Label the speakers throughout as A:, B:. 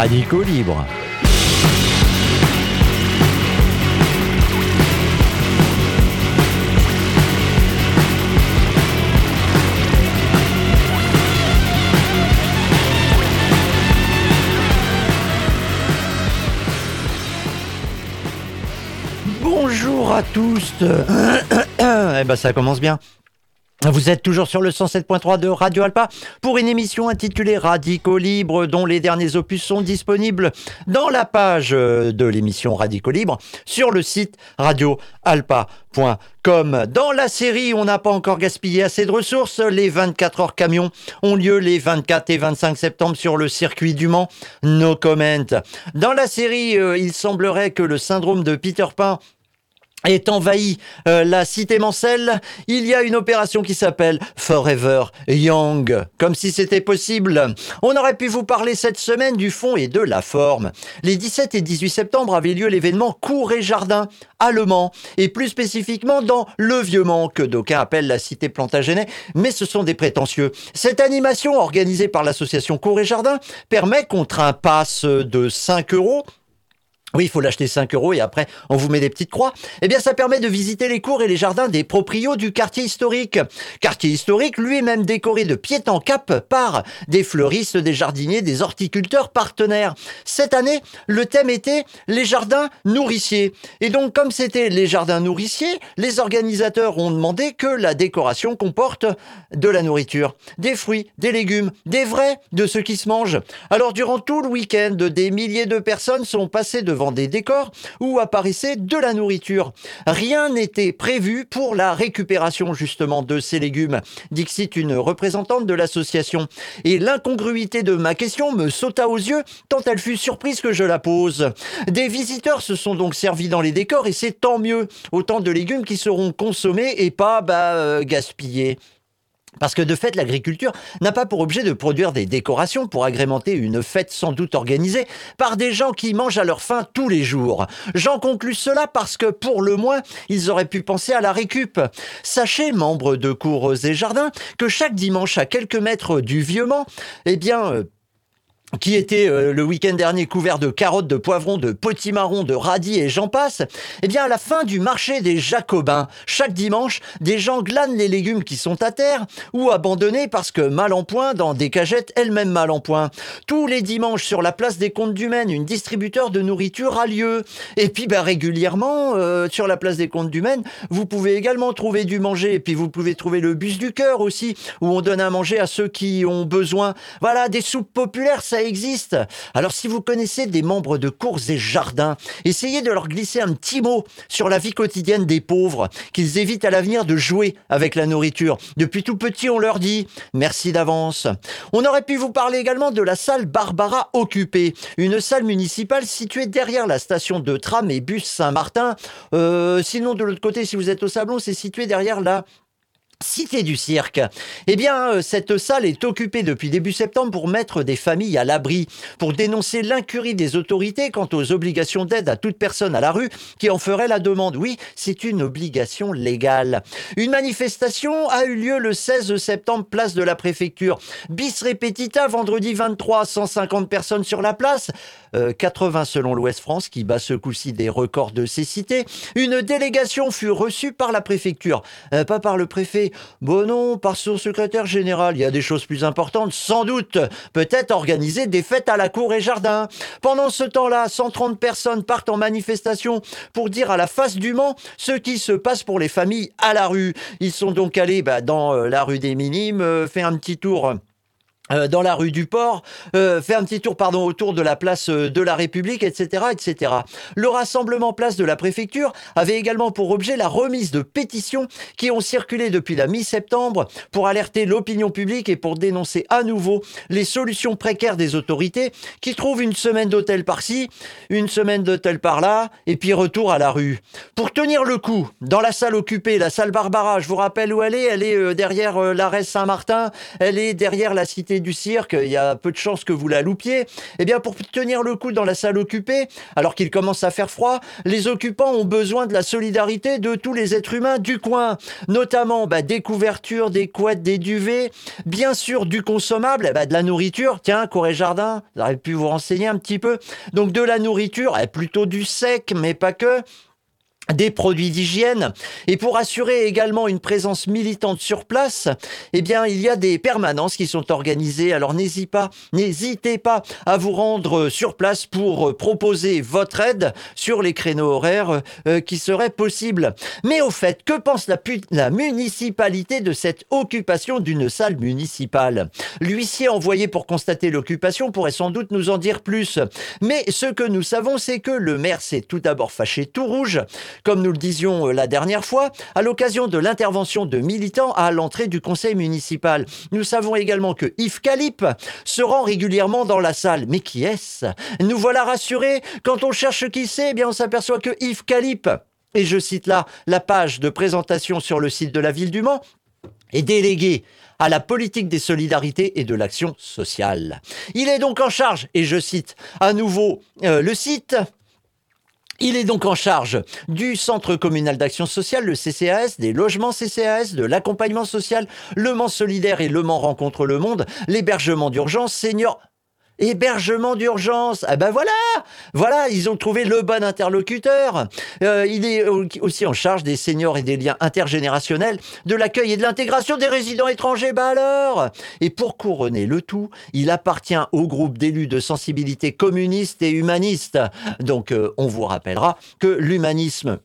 A: Radicaux Libre. Bonjour à tous. eh ben ça commence bien. Vous êtes toujours sur le 107.3 de Radio Alpa pour une émission intitulée Radicaux Libre dont les derniers opus sont disponibles dans la page de l'émission Radicaux Libre sur le site radioalpa.com. Dans la série, on n'a pas encore gaspillé assez de ressources. Les 24 heures camions ont lieu les 24 et 25 septembre sur le circuit du Mans. No comment. Dans la série, euh, il semblerait que le syndrome de Peter Pan est envahi euh, la cité Mancelle, il y a une opération qui s'appelle Forever Young, comme si c'était possible. On aurait pu vous parler cette semaine du fond et de la forme. Les 17 et 18 septembre avait lieu l'événement Cours et Jardin à Le Mans, et plus spécifiquement dans le Vieux Mans, que d'aucuns appellent la cité Plantagenet, mais ce sont des prétentieux. Cette animation organisée par l'association Cours et Jardin permet, contre un pass de 5 euros, oui, il faut l'acheter 5 euros et après on vous met des petites croix. Eh bien, ça permet de visiter les cours et les jardins des proprios du quartier historique. Quartier historique lui-même décoré de pied en cap par des fleuristes, des jardiniers, des horticulteurs partenaires. Cette année, le thème était les jardins nourriciers. Et donc, comme c'était les jardins nourriciers, les organisateurs ont demandé que la décoration comporte de la nourriture, des fruits, des légumes, des vrais, de ceux qui se mangent. Alors, durant tout le week-end, des milliers de personnes sont passées des décors où apparaissait de la nourriture. Rien n'était prévu pour la récupération justement de ces légumes, dixit une représentante de l'association. Et l'incongruité de ma question me sauta aux yeux tant elle fut surprise que je la pose. Des visiteurs se sont donc servis dans les décors et c'est tant mieux. Autant de légumes qui seront consommés et pas bah, euh, gaspillés. Parce que de fait, l'agriculture n'a pas pour objet de produire des décorations pour agrémenter une fête sans doute organisée par des gens qui mangent à leur faim tous les jours. J'en conclus cela parce que pour le moins, ils auraient pu penser à la récup. Sachez, membres de cours et jardins, que chaque dimanche à quelques mètres du vieux eh bien, euh, qui était euh, le week-end dernier couvert de carottes, de poivrons, de potimarrons, de radis et j'en passe, eh bien à la fin du marché des Jacobins, chaque dimanche, des gens glanent les légumes qui sont à terre ou abandonnés parce que mal en point dans des cagettes elles-mêmes mal en point. Tous les dimanches sur la place des Comptes du Maine, une distributeur de nourriture a lieu. Et puis bah, régulièrement euh, sur la place des Comptes du Maine, vous pouvez également trouver du manger et puis vous pouvez trouver le bus du cœur aussi où on donne à manger à ceux qui ont besoin. Voilà, des soupes populaires, ça existe. Alors si vous connaissez des membres de cours et jardins, essayez de leur glisser un petit mot sur la vie quotidienne des pauvres, qu'ils évitent à l'avenir de jouer avec la nourriture. Depuis tout petit, on leur dit merci d'avance. On aurait pu vous parler également de la salle Barbara occupée, une salle municipale située derrière la station de tram et bus Saint-Martin. Euh, sinon, de l'autre côté, si vous êtes au Sablon, c'est situé derrière la Cité du cirque. Eh bien, euh, cette salle est occupée depuis début septembre pour mettre des familles à l'abri, pour dénoncer l'incurie des autorités quant aux obligations d'aide à toute personne à la rue qui en ferait la demande. Oui, c'est une obligation légale. Une manifestation a eu lieu le 16 septembre, place de la préfecture. Bis repetita, vendredi 23, 150 personnes sur la place, 80 euh, selon l'Ouest France qui bat ce coup-ci des records de cécité. Une délégation fut reçue par la préfecture, euh, pas par le préfet Bon non, par son secrétaire général, il y a des choses plus importantes, sans doute. Peut-être organiser des fêtes à la cour et jardin. Pendant ce temps-là, 130 personnes partent en manifestation pour dire à la face du Mans ce qui se passe pour les familles à la rue. Ils sont donc allés bah, dans euh, la rue des Minimes, euh, faire un petit tour euh, dans la rue du Port, euh, fait un petit tour pardon autour de la place euh, de la République, etc., etc. Le rassemblement place de la préfecture avait également pour objet la remise de pétitions qui ont circulé depuis la mi-septembre pour alerter l'opinion publique et pour dénoncer à nouveau les solutions précaires des autorités qui trouvent une semaine d'hôtel par-ci, une semaine d'hôtel par-là, et puis retour à la rue. Pour tenir le coup, dans la salle occupée, la salle Barbara, je vous rappelle où elle est, elle est derrière l'arrêt Saint-Martin, elle est derrière la cité du cirque, il y a peu de chances que vous la loupiez. Eh bien, pour tenir le coup dans la salle occupée, alors qu'il commence à faire froid, les occupants ont besoin de la solidarité de tous les êtres humains du coin, notamment bah, des couvertures, des couettes, des duvets, bien sûr du consommable, bah, de la nourriture. Tiens, Corée Jardin, vous auriez pu vous renseigner un petit peu. Donc de la nourriture, eh, plutôt du sec, mais pas que des produits d'hygiène et pour assurer également une présence militante sur place, eh bien il y a des permanences qui sont organisées. Alors n'hésitez pas, n'hésitez pas à vous rendre sur place pour proposer votre aide sur les créneaux horaires euh, qui seraient possibles. Mais au fait, que pense la, la municipalité de cette occupation d'une salle municipale? L'huissier envoyé pour constater l'occupation pourrait sans doute nous en dire plus. Mais ce que nous savons, c'est que le maire s'est tout d'abord fâché tout rouge comme nous le disions euh, la dernière fois, à l'occasion de l'intervention de militants à l'entrée du conseil municipal. Nous savons également que Yves Calip se rend régulièrement dans la salle. Mais qui est-ce? Nous voilà rassurés. Quand on cherche qui c'est, eh bien on s'aperçoit que Yves Calip, et je cite là la page de présentation sur le site de la ville du Mans, est délégué à la politique des solidarités et de l'action sociale. Il est donc en charge, et je cite à nouveau euh, le site, il est donc en charge du Centre communal d'action sociale, le CCAS, des logements CCAS, de l'accompagnement social, le Mans solidaire et le Mans rencontre le monde, l'hébergement d'urgence, senior hébergement d'urgence. Ah ben voilà, voilà, ils ont trouvé le bon interlocuteur. Euh, il est aussi en charge des seniors et des liens intergénérationnels, de l'accueil et de l'intégration des résidents étrangers. Bah alors Et pour couronner le tout, il appartient au groupe d'élus de sensibilité communiste et humaniste. Donc euh, on vous rappellera que l'humanisme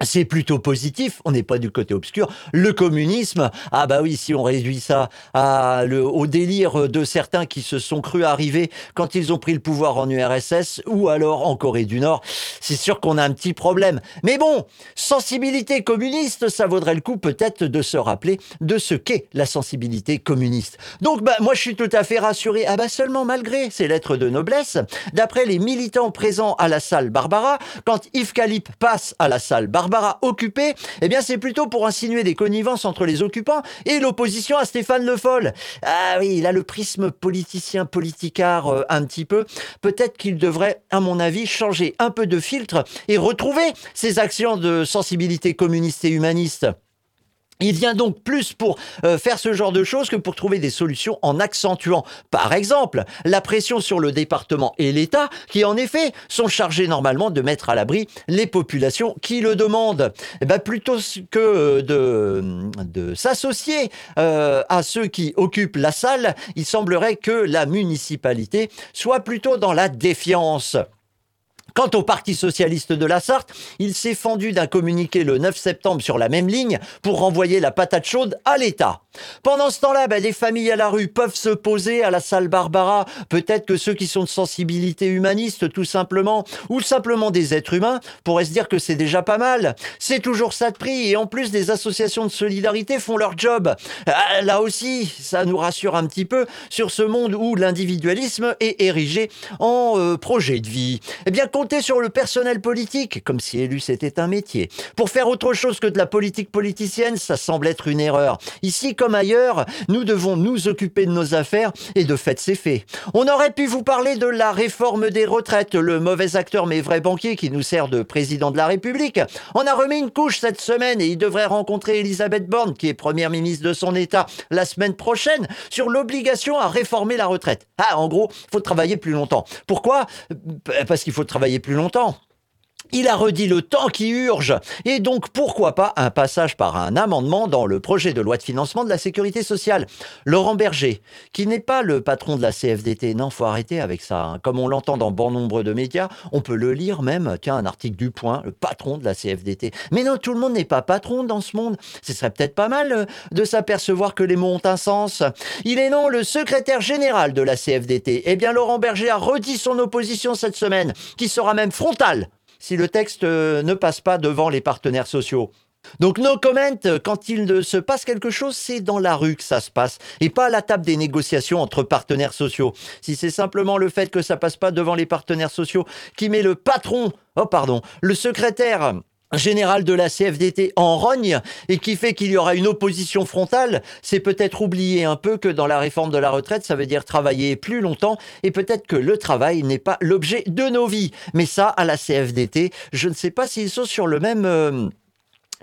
A: c'est plutôt positif, on n'est pas du côté obscur. Le communisme, ah bah oui, si on réduit ça à le, au délire de certains qui se sont crus arriver quand ils ont pris le pouvoir en URSS ou alors en Corée du Nord, c'est sûr qu'on a un petit problème. Mais bon, sensibilité communiste, ça vaudrait le coup peut-être de se rappeler de ce qu'est la sensibilité communiste. Donc bah moi je suis tout à fait rassuré, ah bah seulement malgré ces lettres de noblesse, d'après les militants présents à la salle Barbara, quand Yves Calip passe à la salle Barbara, Barbara occupée, eh bien c'est plutôt pour insinuer des connivences entre les occupants et l'opposition à Stéphane Le Foll. Ah oui, il a le prisme politicien, politicard euh, un petit peu. Peut-être qu'il devrait, à mon avis, changer un peu de filtre et retrouver ses actions de sensibilité communiste et humaniste. Il vient donc plus pour euh, faire ce genre de choses que pour trouver des solutions en accentuant, par exemple, la pression sur le département et l'État, qui en effet sont chargés normalement de mettre à l'abri les populations qui le demandent. Eh ben, plutôt que euh, de, de s'associer euh, à ceux qui occupent la salle, il semblerait que la municipalité soit plutôt dans la défiance. Quant au Parti socialiste de la Sarthe, il s'est fendu d'un communiqué le 9 septembre sur la même ligne pour renvoyer la patate chaude à l'État. Pendant ce temps-là, ben, des familles à la rue peuvent se poser à la salle Barbara. Peut-être que ceux qui sont de sensibilité humaniste, tout simplement, ou simplement des êtres humains, pourraient se dire que c'est déjà pas mal. C'est toujours ça de prix, et en plus, des associations de solidarité font leur job. Ah, là aussi, ça nous rassure un petit peu sur ce monde où l'individualisme est érigé en euh, projet de vie. Eh bien, compter sur le personnel politique, comme si élu c'était un métier. Pour faire autre chose que de la politique politicienne, ça semble être une erreur. Ici comme ailleurs, nous devons nous occuper de nos affaires et de fait c'est fait. On aurait pu vous parler de la réforme des retraites, le mauvais acteur mais vrai banquier qui nous sert de président de la République. On a remis une couche cette semaine et il devrait rencontrer Elisabeth Borne, qui est première ministre de son État, la semaine prochaine, sur l'obligation à réformer la retraite. Ah, en gros, faut travailler plus longtemps. Pourquoi? Parce qu'il faut travailler plus longtemps. Il a redit le temps qui urge. Et donc, pourquoi pas un passage par un amendement dans le projet de loi de financement de la sécurité sociale? Laurent Berger, qui n'est pas le patron de la CFDT, non, faut arrêter avec ça. Hein. Comme on l'entend dans bon nombre de médias, on peut le lire même, tiens, un article du Point, le patron de la CFDT. Mais non, tout le monde n'est pas patron dans ce monde. Ce serait peut-être pas mal euh, de s'apercevoir que les mots ont un sens. Il est non le secrétaire général de la CFDT. Eh bien, Laurent Berger a redit son opposition cette semaine, qui sera même frontale si le texte euh, ne passe pas devant les partenaires sociaux. Donc no comment, quand il se passe quelque chose, c'est dans la rue que ça se passe et pas à la table des négociations entre partenaires sociaux. Si c'est simplement le fait que ça passe pas devant les partenaires sociaux qui met le patron, oh pardon, le secrétaire général de la CFDT en rogne et qui fait qu'il y aura une opposition frontale, c'est peut-être oublier un peu que dans la réforme de la retraite, ça veut dire travailler plus longtemps et peut-être que le travail n'est pas l'objet de nos vies. Mais ça, à la CFDT, je ne sais pas s'ils sont sur le même... Euh,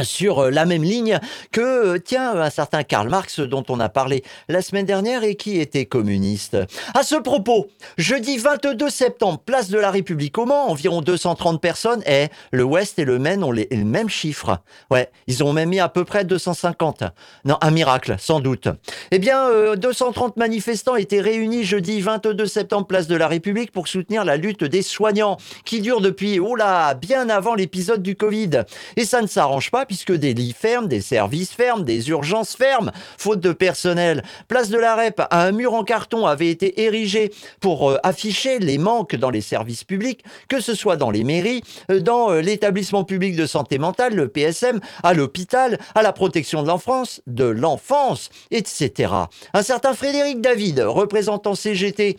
A: sur euh, la même ligne que, euh, tiens, un certain Karl Marx dont on a parlé la semaine dernière et qui était communiste. À ce propos, jeudi 22 septembre, place de la République au Mans, environ 230 personnes, et le Ouest et le Maine ont les, mêmes chiffres. Ouais, ils ont même mis à peu près 250. Non, un miracle, sans doute. Eh bien, 230 euh, manifestants étaient réunis jeudi 22 septembre, place de la République, pour soutenir la lutte des soignants, qui dure depuis, oh là, bien avant l'épisode du Covid. Et ça ne s'arrange pas puisque des lits ferment, des services ferment, des urgences ferment, faute de personnel. Place de la REP, un mur en carton avait été érigé pour euh, afficher les manques dans les services publics, que ce soit dans les mairies, euh, dans euh, l'établissement public de santé mentale, le PSM, à l'hôpital, à la protection de l'enfance, de l'enfance, etc. Un certain Frédéric David, représentant CGT,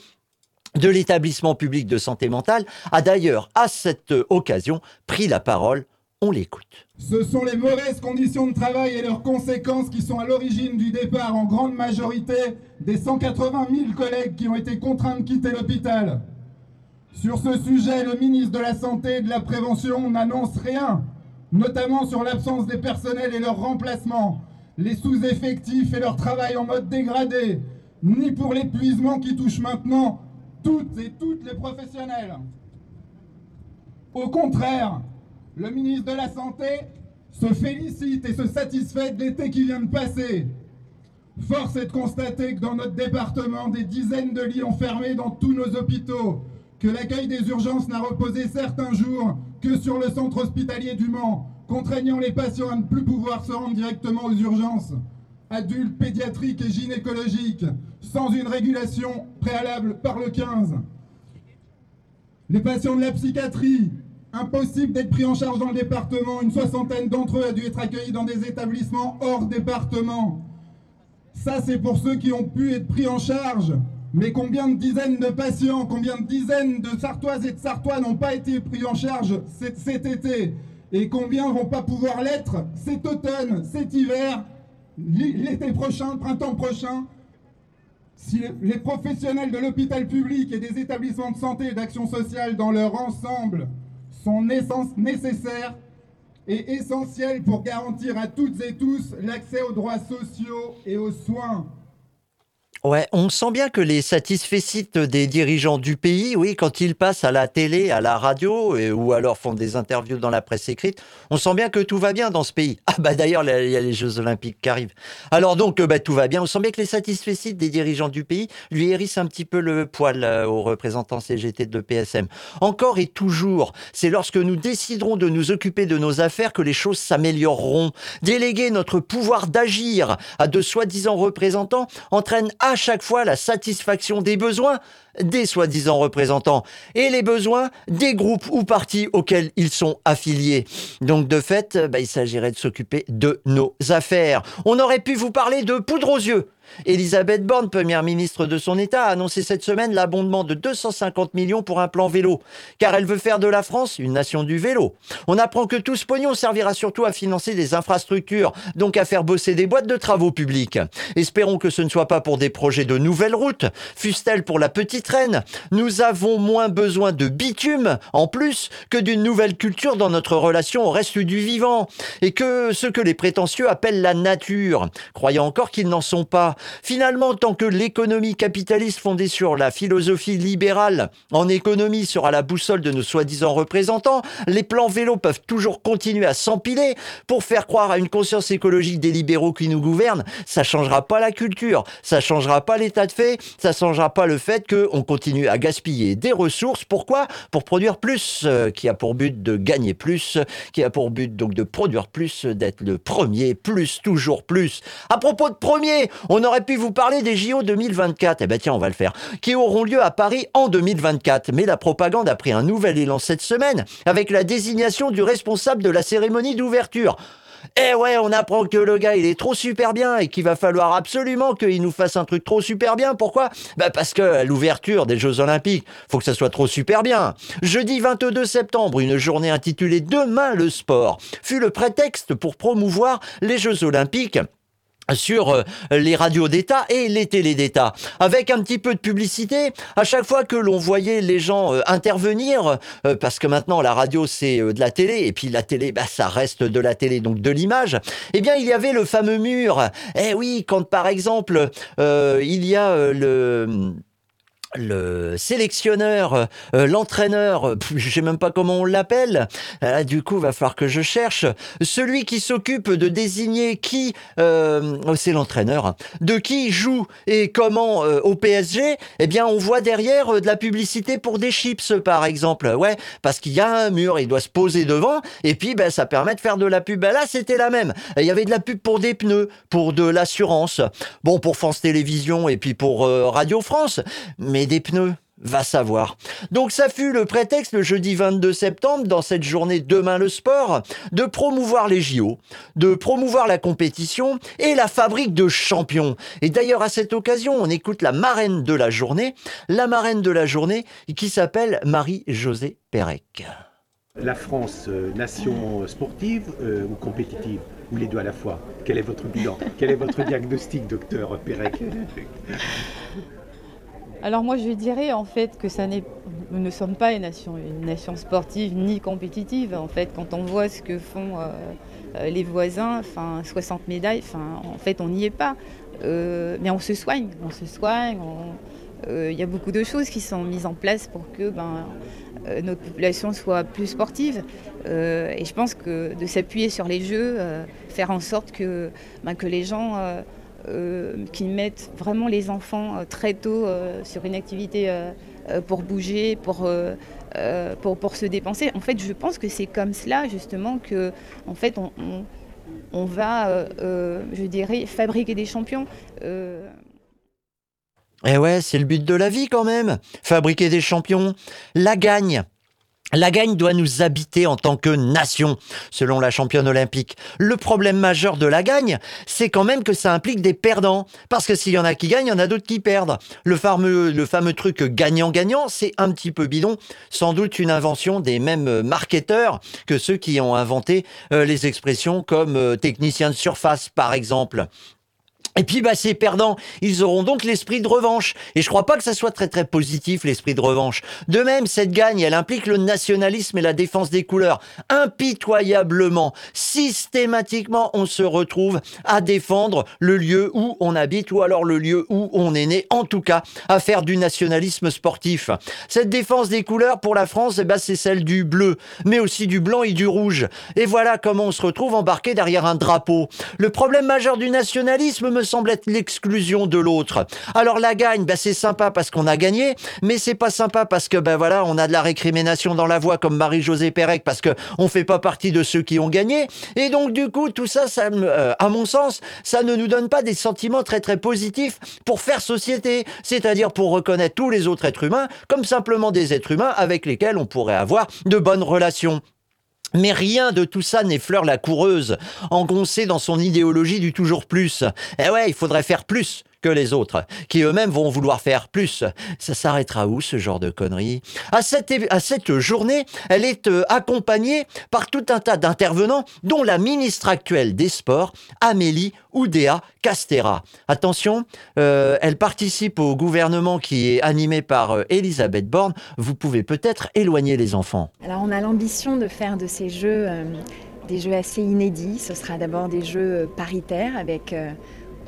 A: de l'établissement public de santé mentale, a d'ailleurs à cette occasion pris la parole on l'écoute.
B: Ce sont les mauvaises conditions de travail et leurs conséquences qui sont à l'origine du départ en grande majorité des 180 000 collègues qui ont été contraints de quitter l'hôpital. Sur ce sujet, le ministre de la Santé et de la Prévention n'annonce rien, notamment sur l'absence des personnels et leur remplacement, les sous-effectifs et leur travail en mode dégradé, ni pour l'épuisement qui touche maintenant toutes et toutes les professionnels. Au contraire, le ministre de la Santé se félicite et se satisfait de l'été qui vient de passer. Force est de constater que dans notre département, des dizaines de lits ont fermé dans tous nos hôpitaux, que l'accueil des urgences n'a reposé certains jours que sur le centre hospitalier du Mans, contraignant les patients à ne plus pouvoir se rendre directement aux urgences, adultes, pédiatriques et gynécologiques, sans une régulation préalable par le 15. Les patients de la psychiatrie, Impossible d'être pris en charge dans le département. Une soixantaine d'entre eux a dû être accueillis dans des établissements hors département. Ça, c'est pour ceux qui ont pu être pris en charge. Mais combien de dizaines de patients, combien de dizaines de Sartoises et de Sartois n'ont pas été pris en charge cet, été Et combien vont pas pouvoir l'être cet automne, cet hiver, l'été prochain, le printemps prochain? Si les professionnels de l'hôpital public et des établissements de santé et d'action sociale dans leur ensemble sont nécessaires et essentiels pour garantir à toutes et tous l'accès aux droits sociaux et aux soins.
A: Ouais, on sent bien que les satisfaits des dirigeants du pays, oui, quand ils passent à la télé, à la radio, ou alors font des interviews dans la presse écrite, on sent bien que tout va bien dans ce pays. Ah bah d'ailleurs, il y a les Jeux Olympiques qui arrivent. Alors donc, euh, bah, tout va bien. On sent bien que les satisfaits des dirigeants du pays lui hérissent un petit peu le poil euh, aux représentants CGT de PSM. Encore et toujours, c'est lorsque nous déciderons de nous occuper de nos affaires que les choses s'amélioreront. Déléguer notre pouvoir d'agir à de soi-disant représentants entraîne chaque fois la satisfaction des besoins des soi-disant représentants et les besoins des groupes ou partis auxquels ils sont affiliés. Donc de fait, bah, il s'agirait de s'occuper de nos affaires. On aurait pu vous parler de poudre aux yeux Elisabeth Borne, première ministre de son État, a annoncé cette semaine l'abondement de 250 millions pour un plan vélo, car elle veut faire de la France une nation du vélo. On apprend que tout ce pognon servira surtout à financer des infrastructures, donc à faire bosser des boîtes de travaux publics. Espérons que ce ne soit pas pour des projets de nouvelles routes, fussent-elles pour la petite reine. Nous avons moins besoin de bitume, en plus, que d'une nouvelle culture dans notre relation au reste du vivant, et que ce que les prétentieux appellent la nature, croyant encore qu'ils n'en sont pas. Finalement, tant que l'économie capitaliste fondée sur la philosophie libérale en économie sera la boussole de nos soi-disant représentants, les plans vélos peuvent toujours continuer à s'empiler pour faire croire à une conscience écologique des libéraux qui nous gouvernent. Ça changera pas la culture, ça changera pas l'état de fait, ça changera pas le fait qu'on continue à gaspiller des ressources. Pourquoi? Pour produire plus, euh, qui a pour but de gagner plus, qui a pour but donc de produire plus, d'être le premier, plus, toujours plus. À propos de premier, on aurait pu vous parler des JO 2024. Eh ben tiens, on va le faire. Qui auront lieu à Paris en 2024. Mais la propagande a pris un nouvel élan cette semaine avec la désignation du responsable de la cérémonie d'ouverture. Eh ouais, on apprend que le gars, il est trop super bien et qu'il va falloir absolument qu'il nous fasse un truc trop super bien. Pourquoi? Bah parce que l'ouverture des Jeux Olympiques, faut que ça soit trop super bien. Jeudi 22 septembre, une journée intitulée Demain le sport fut le prétexte pour promouvoir les Jeux Olympiques sur euh, les radios d'État et les télés d'État. Avec un petit peu de publicité, à chaque fois que l'on voyait les gens euh, intervenir, euh, parce que maintenant la radio c'est de la télé, et puis la télé, bah, ça reste de la télé, donc de l'image, eh bien il y avait le fameux mur. Eh oui, quand par exemple il y a le le sélectionneur, euh, l'entraîneur, euh, je sais même pas comment on l'appelle. Euh, du coup, va falloir que je cherche celui qui s'occupe de désigner qui, oh, c'est l'entraîneur, hein, de qui joue et comment au PSG. Eh bien, on voit derrière de la publicité pour des chips, par exemple. Ouais, parce qu'il y a un mur, il doit se poser devant, et puis ben ça permet de faire de la pub. Ben, là, c'était la même. Il y avait de la pub pour des pneus, pour de l'assurance, bon pour France Télévisions et puis pour Radio France, mais des pneus Va savoir. Donc ça fut le prétexte le jeudi 22 septembre, dans cette journée Demain le sport, de promouvoir les JO, de promouvoir la compétition et la fabrique de champions. Et d'ailleurs à cette occasion, on écoute la marraine de la journée, la marraine de la journée qui s'appelle Marie-Josée Pérec.
C: La France, euh, nation sportive euh, ou compétitive Ou les deux à la fois? Quel est votre bilan? Quel est votre diagnostic, docteur Pérec?
D: alors moi je dirais en fait que ça n'est, nous ne sommes pas une nation, sportive ni compétitive. En fait, quand on voit ce que font euh, euh, les voisins, enfin 60 médailles, en fait on n'y est pas. Euh, mais on se soigne, on se soigne. Il y a beaucoup de choses qui sont mises en place pour que ben, notre population soit plus sportive. et je pense que de s'appuyer sur les jeux, faire en sorte que, ben, que les gens qui mettent vraiment les enfants euh, très tôt euh, sur une activité pour bouger, pour, pour, se dépenser. En fait, je pense que c'est comme cela justement que en fait, on, on, va, je dirais, fabriquer des champions.
A: Eh ouais, c'est le but de la vie quand même. Fabriquer des champions. La gagne. La gagne doit nous habiter en tant que nation, selon la championne olympique. Le problème majeur de la gagne, c'est quand même que ça implique des perdants. Parce que s'il y en a qui gagnent, il y en a d'autres qui perdent. Le fameux, le fameux truc gagnant-gagnant, c'est un petit peu bidon. Sans doute une invention des mêmes marketeurs que ceux qui ont inventé euh, les expressions comme euh, technicien de surface, par exemple. Et puis bah ces perdants, ils auront donc l'esprit de revanche. Et je crois pas que ça soit très très positif l'esprit de revanche. De même, cette gagne, elle implique le nationalisme et la défense des couleurs. Impitoyablement, systématiquement, on se retrouve à défendre le lieu où on habite ou alors le lieu où on est né. En tout cas, à faire du nationalisme sportif. Cette défense des couleurs pour la France, eh ben, c'est celle du bleu, mais aussi du blanc et du rouge. Et voilà comment on se retrouve embarqué derrière un drapeau. Le problème majeur du nationalisme semble être l'exclusion de l'autre. Alors la gagne, ben, c'est sympa parce qu'on a gagné, mais c'est pas sympa parce que ben voilà, on a de la récrimination dans la voix comme Marie-Josée Pérec parce que on fait pas partie de ceux qui ont gagné. Et donc du coup, tout ça, ça euh, à mon sens, ça ne nous donne pas des sentiments très très positifs pour faire société, c'est-à-dire pour reconnaître tous les autres êtres humains comme simplement des êtres humains avec lesquels on pourrait avoir de bonnes relations. Mais rien de tout ça n'effleure la coureuse, engoncée dans son idéologie du toujours plus. Eh ouais, il faudrait faire plus que les autres, qui eux-mêmes vont vouloir faire plus. Ça s'arrêtera où ce genre de conneries? À cette, à cette journée, elle est euh, accompagnée par tout un tas d'intervenants, dont la ministre actuelle des Sports, Amélie Oudéa Castera. Attention, euh, elle participe au gouvernement qui est animé par euh, Elisabeth Borne. Vous pouvez peut-être éloigner les enfants.
E: Alors on a l'ambition de faire de ces jeux des jeux assez inédits. Ce sera d'abord des jeux paritaires avec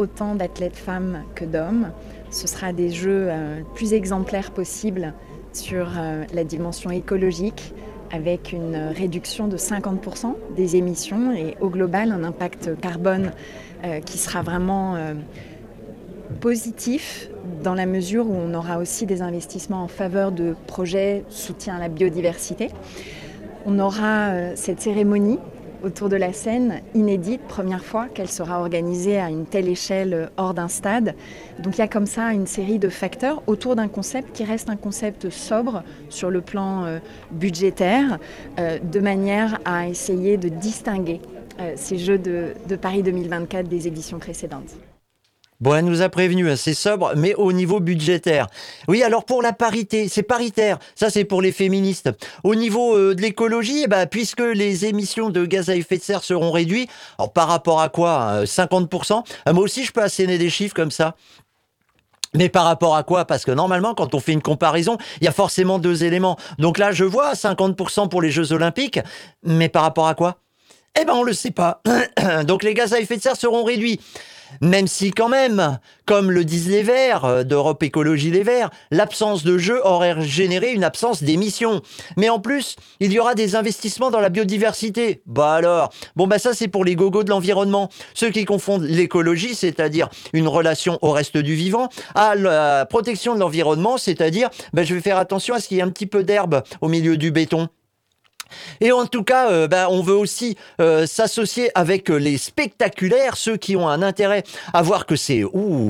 E: autant d'athlètes femmes que d'hommes. Ce sera des jeux euh, plus exemplaires possibles sur euh, la dimension écologique avec une réduction de 50% des émissions et au global un impact carbone euh, qui sera vraiment positif dans la mesure où on aura aussi des investissements en faveur de projets soutien à la biodiversité. On aura cette cérémonie autour de la scène, inédite, première fois qu'elle sera organisée à une telle échelle hors d'un stade. Donc il y a comme ça une série de facteurs autour d'un concept qui reste un concept sobre sur le plan euh, budgétaire, euh, de manière à essayer de distinguer ces Jeux de, de Paris 2024 des éditions précédentes.
A: Bon, elle nous a prévenu, hein, c'est sobre, mais au niveau budgétaire. Oui, alors pour la parité, c'est paritaire. Ça, c'est pour les féministes. Au niveau euh, de l'écologie, bah, puisque les émissions de gaz à effet de serre seront réduites, par rapport à quoi 50% hein, ah, Moi aussi, je peux asséner des chiffres comme ça. Mais par rapport à quoi? Parce que normalement, quand on fait une comparaison, il y a forcément deux éléments. Donc là, je vois 50% pour les Jeux Olympiques, mais par rapport à quoi? Eh ben, on le sait pas. Donc les gaz à effet de serre seront réduits. Même si quand même, comme le disent les Verts, euh, d'Europe Écologie Les Verts, l'absence de jeu aurait généré une absence d'émissions. Mais en plus, il y aura des investissements dans la biodiversité. Bah alors, bon bah ça c'est pour les gogos de l'environnement. Ceux qui confondent l'écologie, c'est-à-dire une relation au reste du vivant, à la protection de l'environnement, c'est-à-dire bah, je vais faire attention à ce qu'il y ait un petit peu d'herbe au milieu du béton. Et en tout cas, euh, ben, on veut aussi euh, s'associer avec euh, les spectaculaires, ceux qui ont un intérêt à voir que c'est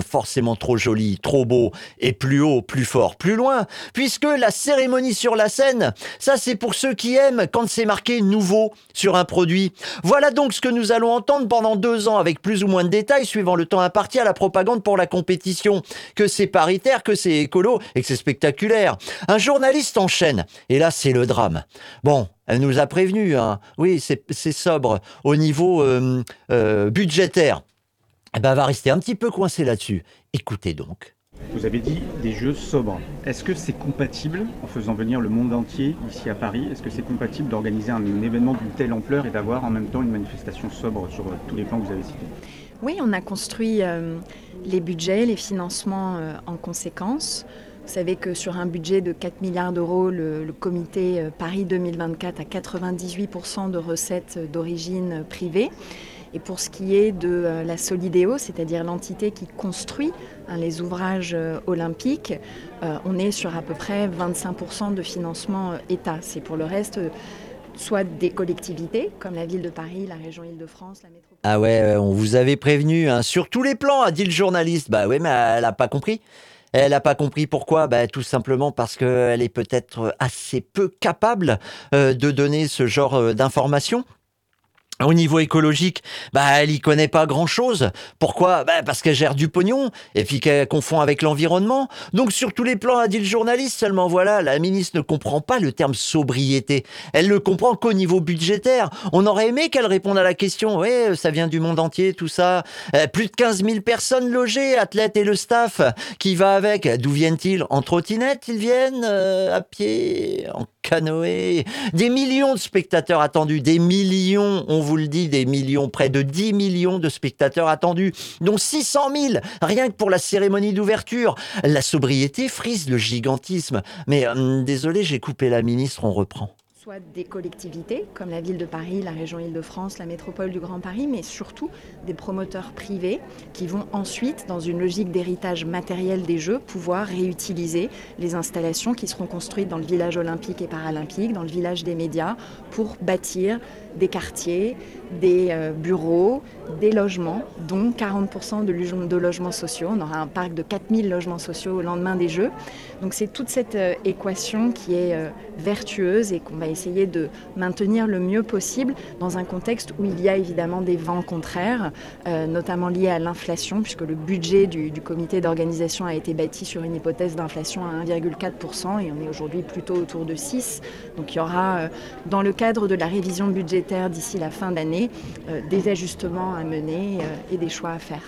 A: forcément trop joli, trop beau, et plus haut, plus fort, plus loin, puisque la cérémonie sur la scène, ça c'est pour ceux qui aiment quand c'est marqué nouveau sur un produit. Voilà donc ce que nous allons entendre pendant deux ans avec plus ou moins de détails suivant le temps imparti à la propagande pour la compétition, que c'est paritaire, que c'est écolo et que c'est spectaculaire. Un journaliste enchaîne, et là c'est le drame. Bon, elle nous a prévenu, hein. oui, c'est sobre. Au niveau euh, euh, budgétaire, eh ben, elle va rester un petit peu coincée là-dessus. Écoutez donc.
F: Vous avez dit des jeux sobres. Est-ce que c'est compatible, en faisant venir le monde entier ici à Paris, est-ce que c'est compatible d'organiser un, événement d'une telle ampleur et d'avoir en même temps une manifestation sobre sur euh, tous les plans que vous avez cités?
E: Oui, on a construit les budgets, les financements en conséquence. Vous savez que sur un budget de 4 milliards d'euros, le, comité euh, Paris 2024 a 98% de recettes d'origine privée. Et pour ce qui est de euh, la Solidéo, c'est-à-dire l'entité qui construit hein, les ouvrages euh, olympiques, on est sur à peu près 25% de financement État. C'est pour le reste soit des collectivités, comme la ville de Paris, la région Île-de-France, la métropole.
A: Ah ouais, on vous avait prévenu, hein, sur tous les plans, a dit le journaliste. Bah ouais, mais elle n'a pas compris. Elle n'a pas compris pourquoi bah, Tout simplement parce qu'elle est peut-être assez peu capable euh, de donner ce genre euh, d'informations. Au niveau écologique, bah elle y connaît pas grand-chose. Pourquoi? Bah, Parce qu'elle gère du pognon et puis qu'elle confond avec l'environnement. Donc sur tous les plans, a dit le journaliste, seulement voilà, la ministre ne comprend pas le terme sobriété. Elle ne comprend qu'au niveau budgétaire. On aurait aimé qu'elle réponde à la question, oui, ça vient du monde entier, tout ça. Euh, plus de 15 000 personnes logées, athlètes et le staff. Qui va avec? D'où viennent-ils? En trottinette, ils viennent euh, À pied canoë Des millions de spectateurs attendus, des millions, on vous le dit, des millions, près de 10 millions de spectateurs attendus, dont 600 000 rien que pour la cérémonie d'ouverture. La sobriété frise le gigantisme. Mais hum, désolé, j'ai coupé la ministre, on reprend
E: soit des collectivités comme la ville de Paris, la région Île-de-France, la métropole du Grand Paris, mais surtout des promoteurs privés qui vont ensuite, dans une logique d'héritage matériel des Jeux, pouvoir réutiliser les installations qui seront construites dans le village olympique et paralympique, dans le village des médias, pour bâtir des quartiers, des euh, bureaux, des logements, dont 40% de, logements sociaux. On aura un parc de 4000 logements sociaux au lendemain des Jeux. Donc c'est toute cette euh, équation qui est euh, vertueuse et qu'on va essayer de maintenir le mieux possible dans un contexte où il y a évidemment des vents contraires, notamment liés à l'inflation, puisque le budget du, du comité d'organisation a été bâti sur une hypothèse d'inflation à 1,4% et on est aujourd'hui plutôt autour de 6. Donc il y aura, dans le cadre de la révision budgétaire d'ici la fin d'année, euh, des ajustements à mener euh, et des choix à faire.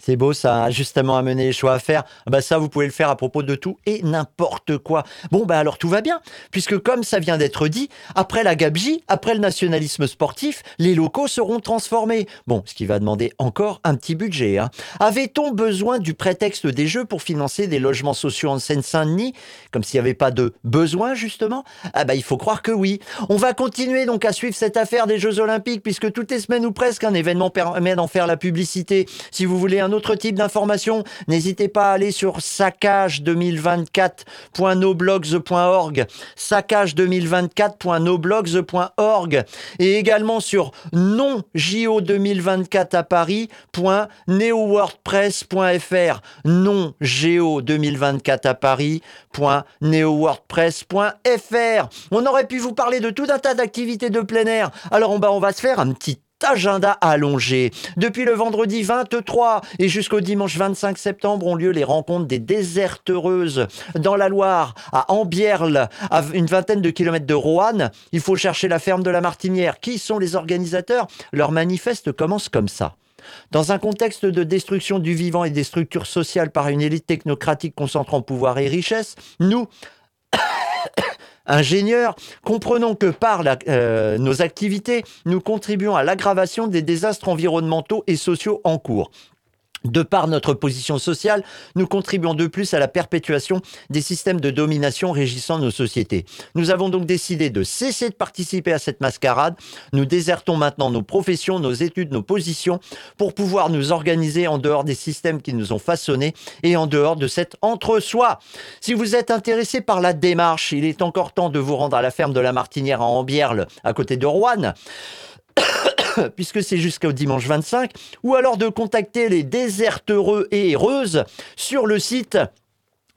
A: C'est beau ça, justement à mener les choix à faire. Ah bah ça, vous pouvez le faire à propos de tout et n'importe quoi. Bon, bah alors tout va bien, puisque comme ça vient d'être dit, après la gabegie, après le nationalisme sportif, les locaux seront transformés. Bon, ce qui va demander encore un petit budget. Hein. Avait-on besoin du prétexte des Jeux pour financer des logements sociaux en Seine-Saint-Denis, comme s'il n'y avait pas de besoin justement? Ah bah il faut croire que oui. On va continuer donc à suivre cette affaire des Jeux Olympiques, puisque toutes les semaines ou presque un événement permet d'en faire la publicité. Si vous voulez un autre type d'information, n'hésitez pas à aller sur saccage2024.noblogs.org, saccage2024.noblogs.org et également sur nonjo2024 à Paris.neowordpress.fr, nongeo2024 à Paris.neowordpress.fr. On aurait pu vous parler de tout un tas d'activités de plein air. Alors on va, on va se faire un petit agenda allongé. Depuis le vendredi 23 et jusqu'au dimanche 25 septembre ont lieu les rencontres des déserteuses dans la Loire, à Ambierle, à une vingtaine de kilomètres de Roanne. Il faut chercher la ferme de la Martinière. Qui sont les organisateurs? Leur manifeste commence comme ça. Dans un contexte de destruction du vivant et des structures sociales par une élite technocratique concentrant pouvoir et richesse, nous, ingénieurs, comprenons que par euh, nos activités, nous contribuons à l'aggravation des désastres environnementaux et sociaux en cours. De par notre position sociale, nous contribuons de plus à la perpétuation des systèmes de domination régissant nos sociétés. Nous avons donc décidé de cesser de participer à cette mascarade. Nous désertons maintenant nos professions, nos études, nos positions pour pouvoir nous organiser en dehors des systèmes qui nous ont façonnés et en dehors de cet entre-soi. Si vous êtes intéressé par la démarche, il est encore temps de vous rendre à la ferme de la Martinière à Ambierle, à côté de Rouen. puisque c'est jusqu'au dimanche 25, ou alors de contacter les déserteureux et heureuses sur le site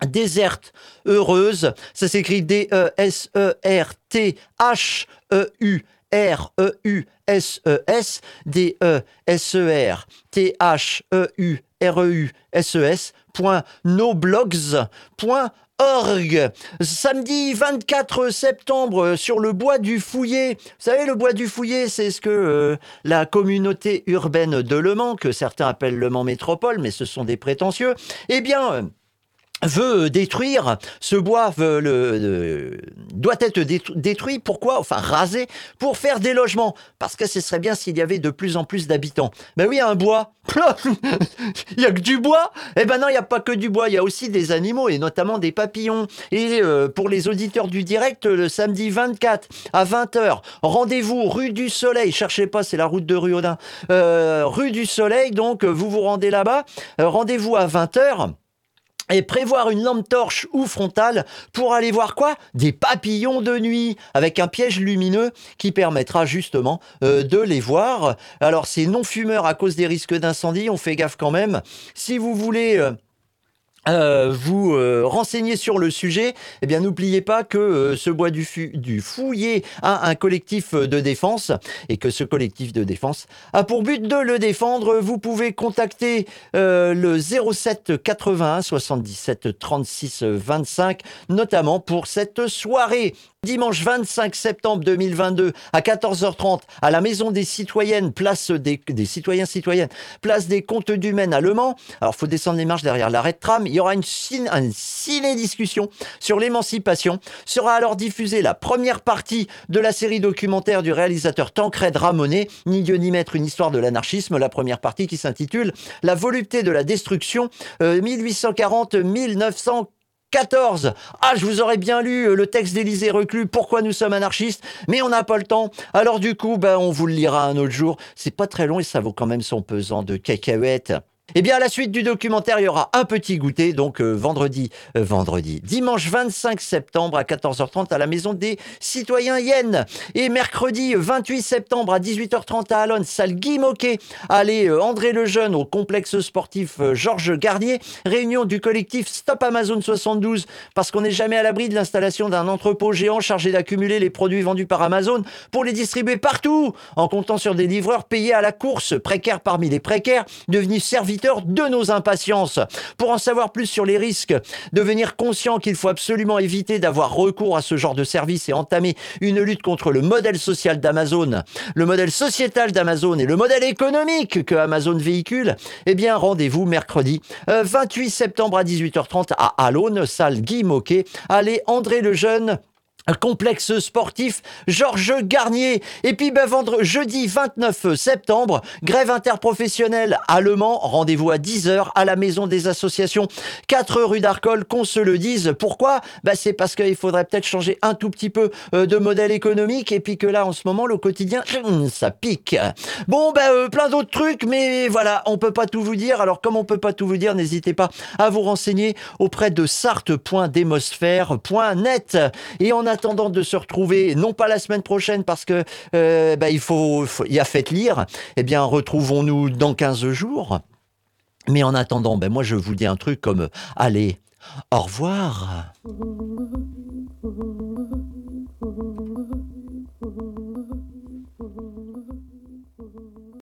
A: Déserte Heureuse, ça s'écrit D-E-S-E-R-T-H-E-U. R-E-U-S-E-S, D-E-S-E-R-T-H-E-U-R-E-U-S-E-S, point org. Samedi 24 septembre sur le bois du Fouillé. Vous savez, le bois du Fouillé, c'est ce que euh, la communauté urbaine de Le Mans, que certains appellent Le Mans Métropole, mais ce sont des prétentieux, eh bien... Veut détruire ce bois le, doit être détruit pourquoi? Enfin rasé pour faire des logements. Parce que ce serait bien s'il y avait de plus en plus d'habitants. Ben oui un bois. Il y a que du bois. Eh ben non il y a pas que du bois. Il y a aussi des animaux et notamment des papillons. Et euh, pour les auditeurs du direct le samedi 24 à 20h rendez-vous rue du Soleil. Cherchez pas c'est la route de rue Audin euh, rue du Soleil donc vous vous rendez là-bas. Euh, rendez-vous à 20h et prévoir une lampe torche ou frontale pour aller voir quoi? Des papillons de nuit avec un piège lumineux qui permettra justement euh, de les voir. Alors c'est non fumeur à cause des risques d'incendie, on fait gaffe quand même. Si vous voulez... Euh, euh, vous euh, renseignez sur le sujet, eh bien n'oubliez pas que euh, ce bois du, du fouillé a un collectif de défense et que ce collectif de défense a pour but de le défendre. Vous pouvez contacter le 07 81 77 36 25, notamment pour cette soirée. Dimanche 25 septembre 2022 à 14h30 à la Maison des Citoyennes, place des, des citoyens citoyennes, place des Comptes du Maine à Le Mans. Alors faut descendre les marches derrière l'arrêt de tram. Il y aura une, une ciné-discussion sur l'émancipation. Sera alors diffusée la première partie de la série documentaire du réalisateur Tancred Ramonet, Ni Dieu ni maître, une histoire de l'anarchisme. La première partie qui s'intitule La volupté de la destruction, 1840-1940. Euh, 14. Ah, je vous aurais bien lu euh, le texte d'Élysée Reclus, Pourquoi nous sommes anarchistes, mais on n'a pas le temps. Alors du coup, ben, on vous le lira un autre jour. C'est pas très long et ça vaut quand même son pesant de cacahuètes. Eh bien, à la suite du documentaire, il y aura un petit goûter, donc euh, vendredi, euh, vendredi, dimanche 25 septembre à 14h30 à la Maison des Citoyens Yen. Et mercredi 28 septembre à 18h30 à Alonne, salle Guy Moquet. Allez, euh, André Lejeune au complexe sportif Georges Garnier. Réunion du collectif Stop Amazon 72, parce qu'on n'est jamais à l'abri de l'installation d'un entrepôt géant chargé d'accumuler les produits vendus par Amazon pour les distribuer partout, en comptant sur des livreurs payés à la course, précaires parmi les précaires, devenus serviteurs de nos impatiences. Pour en savoir plus sur les risques, devenir conscient qu'il faut absolument éviter d'avoir recours à ce genre de service et entamer une lutte contre le modèle social d'Amazon, le modèle sociétal d'Amazon et le modèle économique que Amazon véhicule, eh bien rendez-vous mercredi 28 euh, septembre à 18h30 à Alone, salle Guy Moquet. Allez, André le Complexe sportif Georges Garnier. Et puis ben, vendre jeudi 29 septembre, grève interprofessionnelle à Le Mans, rendez-vous à 10h à la maison des associations 4 rue d'Arcole, qu'on se le dise. Pourquoi? Ben, C'est parce qu'il faudrait peut-être changer un tout petit peu euh, de modèle économique et puis que là en ce moment le quotidien hum, ça pique. Bon ben euh, plein d'autres trucs mais voilà, on peut pas tout vous dire. Alors comme on peut pas tout vous dire, n'hésitez pas à vous renseigner auprès de sarthe.demosphère.net et en attendant de se retrouver, non pas la semaine prochaine parce que euh, bah, il faut, y a fait lire, eh bien retrouvons-nous dans 15 jours. Mais en attendant, ben moi je vous dis un truc comme allez, au revoir.